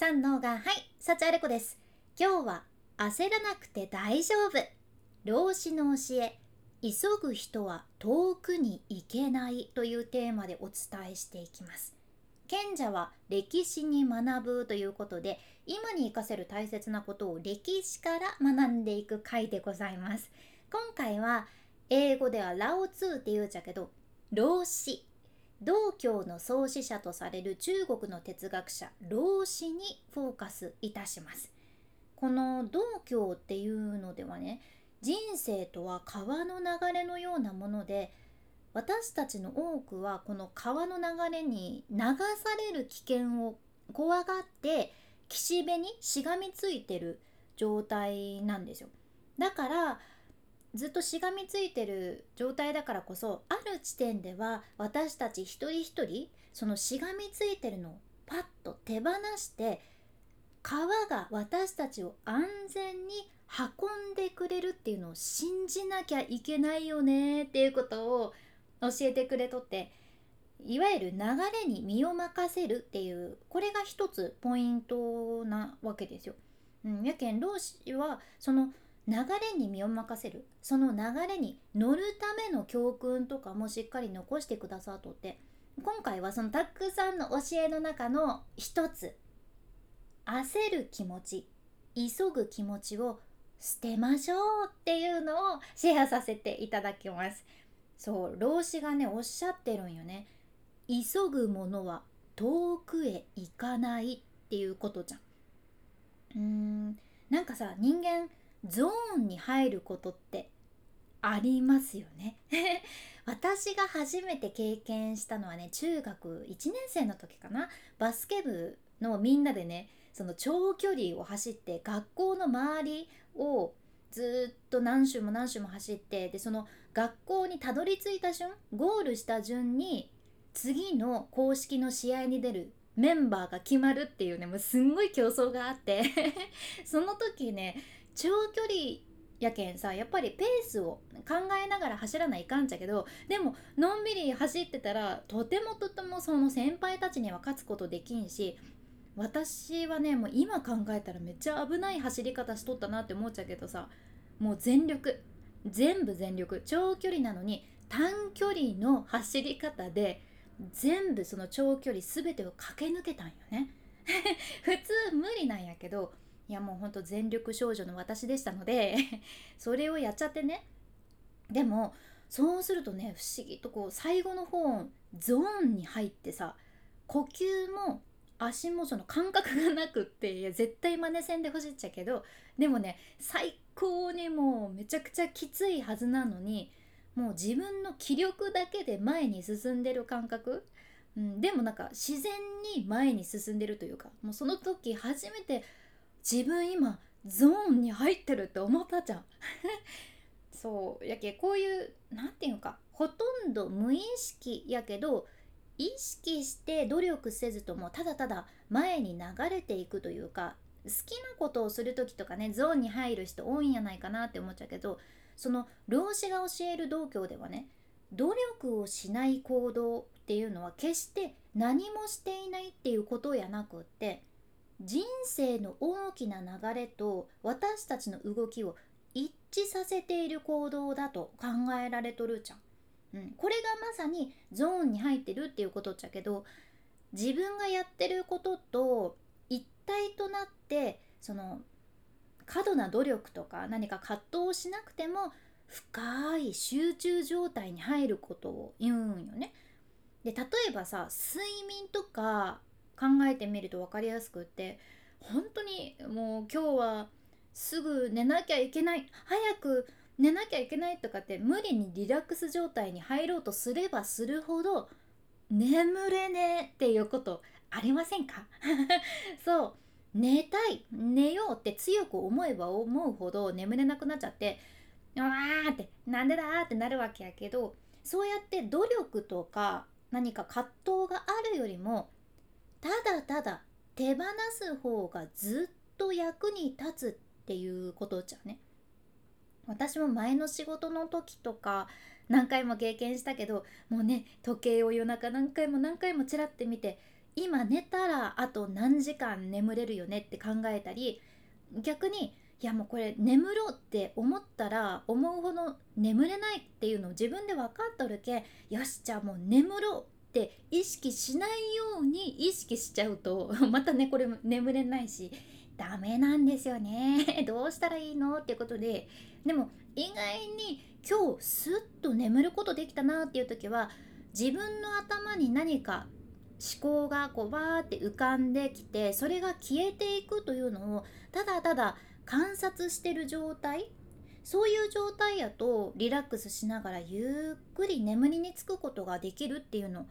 三能がはい幸あれ子です。今日は焦らなくて大丈夫。老子の教え。急ぐ人は遠くに行けないというテーマでお伝えしていきます。賢者は歴史に学ぶということで今に生かせる大切なことを歴史から学んでいく回でございます。今回は英語ではラオツーって言うじゃけど老子道教の創始者とされる中国の哲学者老子にフォーカスいたします。この道教っていうのではね人生とは川の流れのようなもので私たちの多くはこの川の流れに流される危険を怖がって岸辺にしがみついてる状態なんですよ。だからずっとしがみついてる状態だからこそある地点では私たち一人一人そのしがみついてるのをパッと手放して川が私たちを安全に運んでくれるっていうのを信じなきゃいけないよねっていうことを教えてくれとっていわゆる流れに身を任せるっていうこれが一つポイントなわけですよ。うん、やけん老子はその流れに身を任せる。その流れに乗るための教訓とかもしっかり残してくださっとって。今回はそのたくさんの教えの中の一つ。焦る気持ち。急ぐ気持ちを捨てましょうっていうのをシェアさせていただきます。そう老子がねおっしゃってるんよね。急ぐものは遠くへ行かないっていうことじゃん。うーん。なんかさ人間ゾーンに入ることってありますよね。私が初めて経験したのはね中学1年生の時かな。バスケ部のみんなでねその長距離を走って学校の周りをずっと何周も何周も走ってでその学校にたどり着いた順ゴールした順に次の公式の試合に出るメンバーが決まるっていうねもうすんごい競争があって。その時ね長距離やけんさやっぱりペースを考えながら走らないかんちゃけどでものんびり走ってたらとてもとてもその先輩たちには勝つことできんし私はねもう今考えたらめっちゃ危ない走り方しとったなって思っちゃうけどさもう全力全部全力長距離なのに短距離の走り方で全部その長距離全てを駆け抜けたんよね。普通無理なんやけどいやもうほんと全力少女の私でしたので それをやっちゃってね。でもそうするとね不思議とこう最後の方ゾーンに入ってさ呼吸も足もその感覚がなくっていや絶対真似せんでほしいっちゃけどでもね最高にもうめちゃくちゃきついはずなのにもう自分の気力だけで前に進んでる感覚、うん、でもなんか自然に前に進んでるというかもうその時初めて自分今ゾーンに入ってるって思ったじゃん。そうやけこういう何て言うかほとんど無意識やけど意識して努力せずともただただ前に流れていくというか好きなことをする時とかねゾーンに入る人多いんやないかなって思っちゃうけどその老子が教える道教ではね努力をしない行動っていうのは決して何もしていないっていうことやなくって人生の大きな流れと私たちの動きを一致させている行動だと考えられとるじゃん。うん、これがまさにゾーンに入ってるっていうことっちゃけど自分がやってることと一体となってその過度な努力とか何か葛藤をしなくても深い集中状態に入ることを言うんよね。で例えばさ睡眠とか考えてみると分かりやすくって本当にもう今日はすぐ寝なきゃいけない早く寝なきゃいけないとかって無理にリラックス状態に入ろうとすればするほど眠れねえっていうことありませんか？そう。寝たい寝ようって強く思えば思うほど眠れなくなっちゃってうわーってなんでだってなるわけやけどそうやって努力とか何か葛藤があるよりもただただ手放す方がずっと役に立つっていうことじゃね。私も前の仕事の時とか何回も経験したけどもうね時計を夜中何回も何回もちらって見て今寝たらあと何時間眠れるよねって考えたり逆にいやもうこれ眠ろうって思ったら思うほど眠れないっていうのを自分で分かっとるけよしじゃあもう眠ろうって意識しないように意識しちゃうと またねこれ眠れないしダメなんですよね。どうしたらいいのっていうことででも意外に今日スッと眠ることできたなっていう時は自分の頭に何か思考がこうバーって浮かんできてそれが消えていくというのをただただ観察してる状態そういう状態やとリラックスしながらゆっくり眠りにつくことができるっていうの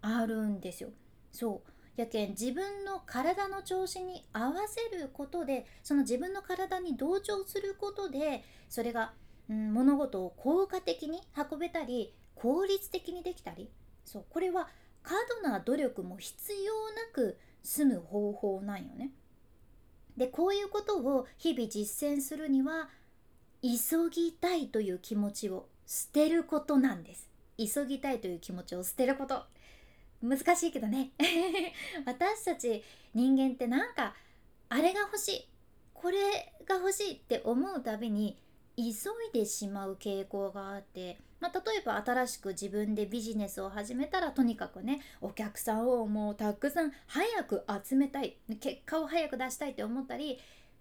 あるんですよ。そう。やけん自分の体の調子に合わせることでその自分の体に同調することでそれが、うん、物事を効果的に運べたり効率的にできたり。そう。これは過度な努力も必要なく済む方法なんよね。でこういうことを日々実践するには急ぎたいという気持ちを捨てることなんです。急ぎたいという気持ちを捨てること。難しいけどね。私たち人間ってなんかあれが欲しい。これが欲しいって思うたびに急いでしまう傾向があってまあ、例えば新しく自分でビジネスを始めたらとにかくねお客さんをもうたくさん早く集めたい。結果を早く出したいって思ったり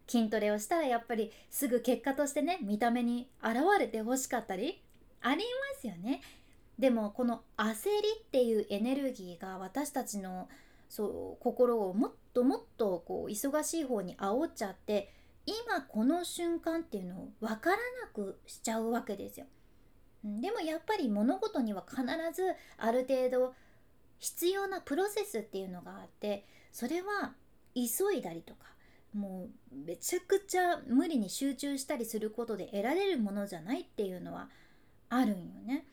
筋トレをしたらやっぱりすぐ結果としてね見た目に現れてほしかったりありますよね。でもこの焦りっていうエネルギーが私たちのそう心をもっともっとこう忙しい方に煽っちゃって今この瞬間っていうのを分からなくしちゃうわけですよ。でもやっぱり物事には必ずある程度必要なプロセスっていうのがあってそれは急いだりとかもうめちゃくちゃ無理に集中したりすることで得られるものじゃないっていうのはあるんよね。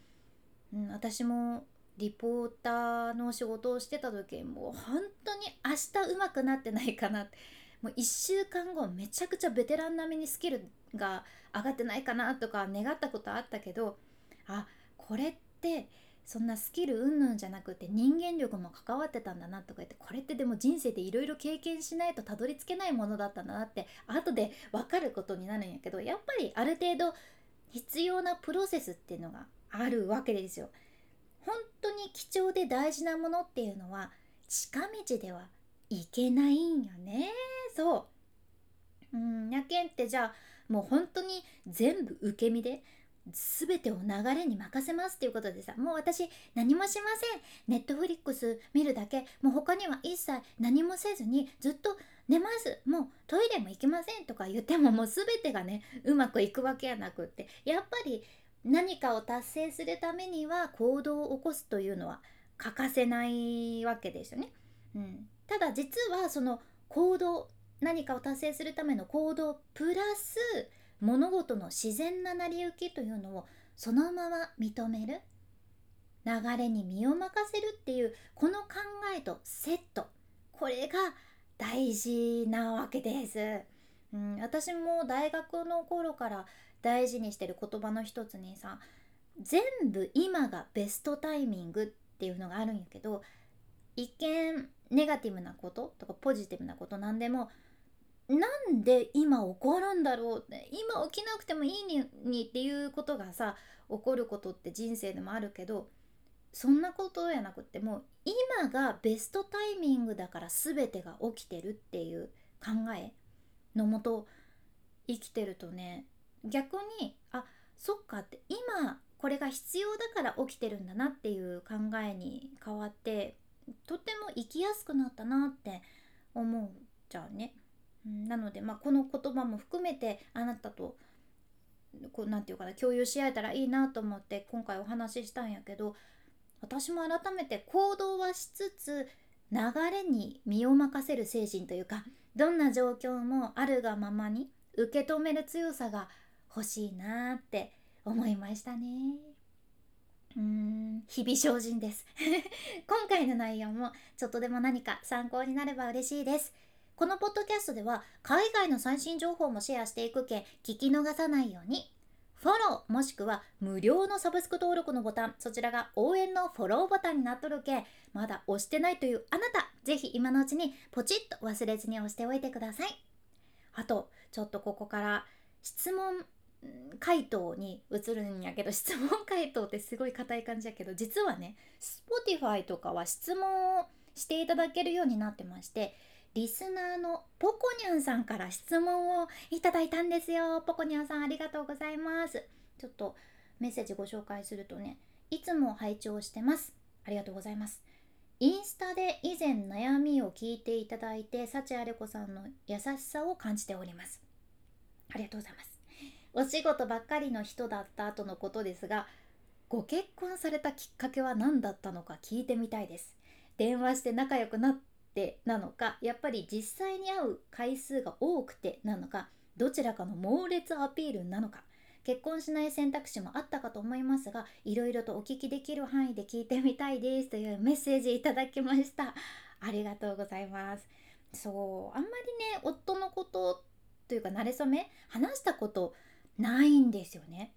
うん、私もリポーターの仕事をしてた時もう本当に明日うまくなってないかなって。もう1週間後めちゃくちゃベテラン並みにスキルが上がってないかなとか願ったことあったけどあこれってそんなスキル云々じゃなくて人間力も関わってたんだなとか言ってこれってでも人生でいろいろ経験しないとたどり着けないものだったんだなって後で分かることになるんやけどやっぱりある程度必要なプロセスっていうのがあるわけですよ。本当に貴重で大事なものっていうのは近道ではいけないんよね。そう。うんやけんってじゃあもう本当に全部受け身で全てを流れに任せますっていうことでさもう私何もしません。ネットフリックス見るだけ。もう他には一切何もせずにずっと寝ます。もうトイレも行きませんとか言ってももう全てがねうまくいくわけやなくって。やっぱり何かを達成するためには行動を起こすというのは欠かせないわけですよね。うん、ただ実はその行動何かを達成するための行動プラス物事の自然な成り行きというのをそのまま認める。流れに身を任せるっていうこの考えとセット。これが大事なわけです、うん、私も大学の頃から大事にしてる言葉の一つにさ全部今がベストタイミングっていうのがあるんやけど一見ネガティブなこととかポジティブなことなんでもなんで今起こるんだろうって今起きなくてもいいにっていうことがさ起こることって人生でもあるけどそんなことやなくってもう今がベストタイミングだから全てが起きてるっていう考えのもと生きてるとね逆にあそっかって今これが必要だから起きてるんだなっていう考えに変わってとても生きやすくなったなって思うじゃんね。なので、まあ、この言葉も含めてあなたとこうなていうかな共有し合えたらいいなと思って今回お話ししたんやけど私も改めて行動はしつつ流れに身を任せる精神というかどんな状況もあるがままに受け止める強さが欲しいなって思いましたね。うーん日々精進です 今回の内容もちょっとでも何か参考になれば嬉しいです。このポッドキャストでは海外の最新情報もシェアしていくけ聞き逃さないようにフォローもしくは無料のサブスク登録のボタンそちらが応援のフォローボタンになっとるけまだ押してないというあなたぜひ今のうちにポチッと忘れずに押しておいてくださいあとちょっとここから質問回答に移るんやけど質問回答ってすごい硬い感じやけど実はね Spotify とかは質問をしていただけるようになってましてリスナーのポコニャンさんから質問をいただいたんですよ。ポコニャンさんありがとうございます。ちょっとメッセージご紹介するとねいつも拝聴してます。ありがとうございます。インスタで以前悩みを聞いていただいて幸あれ子さんの優しさを感じております。ありがとうございます。お仕事ばっかりの人だった後のことですがご結婚されたきっかけは何だったのか聞いてみたいです。電話して仲良くなってなのかやっぱり実際に会う回数が多くてなのかどちらかの猛烈アピールなのか結婚しない選択肢もあったかと思いますがいろいろとお聞きできる範囲で聞いてみたいですというメッセージいただきました。ありがとうございます。そうあんまりね夫のことというか慣れ初め話したことないんですよね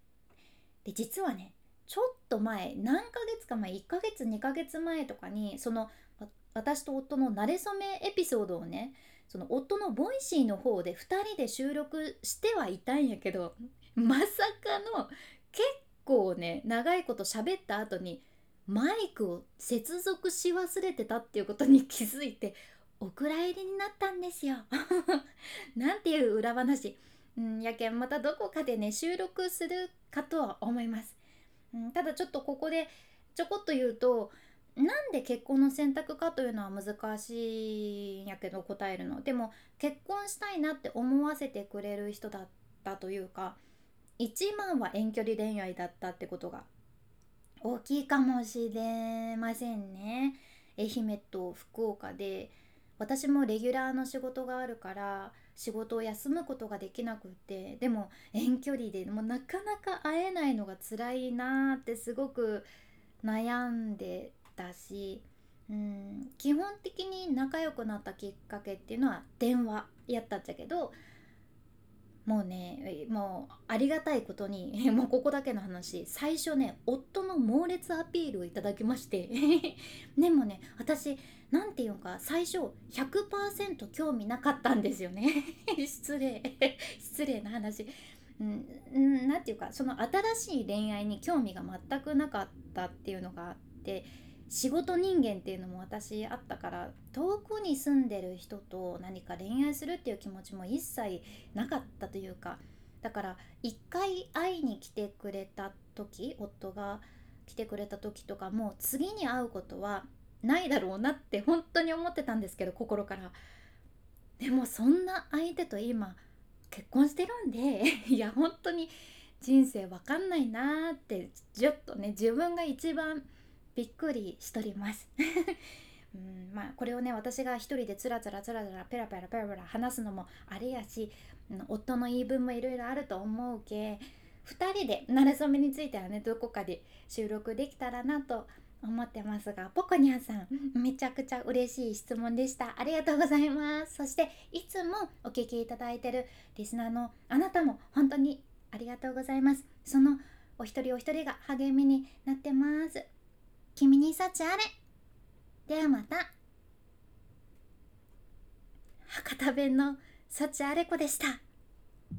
で実はねちょっと前何ヶ月か前1ヶ月2ヶ月前とかにその私と夫の馴れ初めエピソードをねその夫の Voicy の方で2人で収録してはいたんやけどまさかの結構ね長いこと喋った後にマイクを接続し忘れてたっていうことに 気づいてお蔵入りになったんですよ。なんていう裏話。うん、やけんまたどこかでね収録するかとは思います。うん、ただちょっとここでちょこっと言うとなんで結婚の選択かというのは難しいんやけど答えるのでも結婚したいなって思わせてくれる人だったというか一番は遠距離恋愛だったってことが大きいかもしれませんね愛媛と福岡で私もレギュラーの仕事があるから仕事を休むことができなくってでも遠距離でもなかなか会えないのが辛いなってすごく悩んでたし、うん、基本的に仲良くなったきっかけっていうのは電話やったっちゃけどもうねもうありがたいことに もうここだけの話。最初ね夫の猛烈アピールをいただきまして。でもね私何て言うか最初100%興味なかったんですよね。失礼。失礼な話。何、うん、て言うかその新しい恋愛に興味が全くなかったっていうのがあって。仕事人間っていうのも私あったから遠くに住んでる人と何か恋愛するっていう気持ちも一切なかったというかだから一回会いに来てくれた時夫が来てくれた時とかも次に会うことはないだろうなって本当に思ってたんですけど心から。でもそんな相手と今結婚してるんで いや本当に人生わかんないなーってちょっとね自分が一番びっくりしとります。うんまあこれをね私が一人でつらつらつらつらペラペラペラペラ話すのもあれやし夫の言い分もいろいろあると思うけ2人でなれそめについてはねどこかで収録できたらなと思ってますがポコニャンさん。めちゃくちゃ嬉しい質問でした。ありがとうございます。そしていつもお聞きいただいてるリスナーのあなたも本当にありがとうございます。そのお一人お一人が励みになってます君に幸あれ。ではまた。博多弁の幸あれ子でした。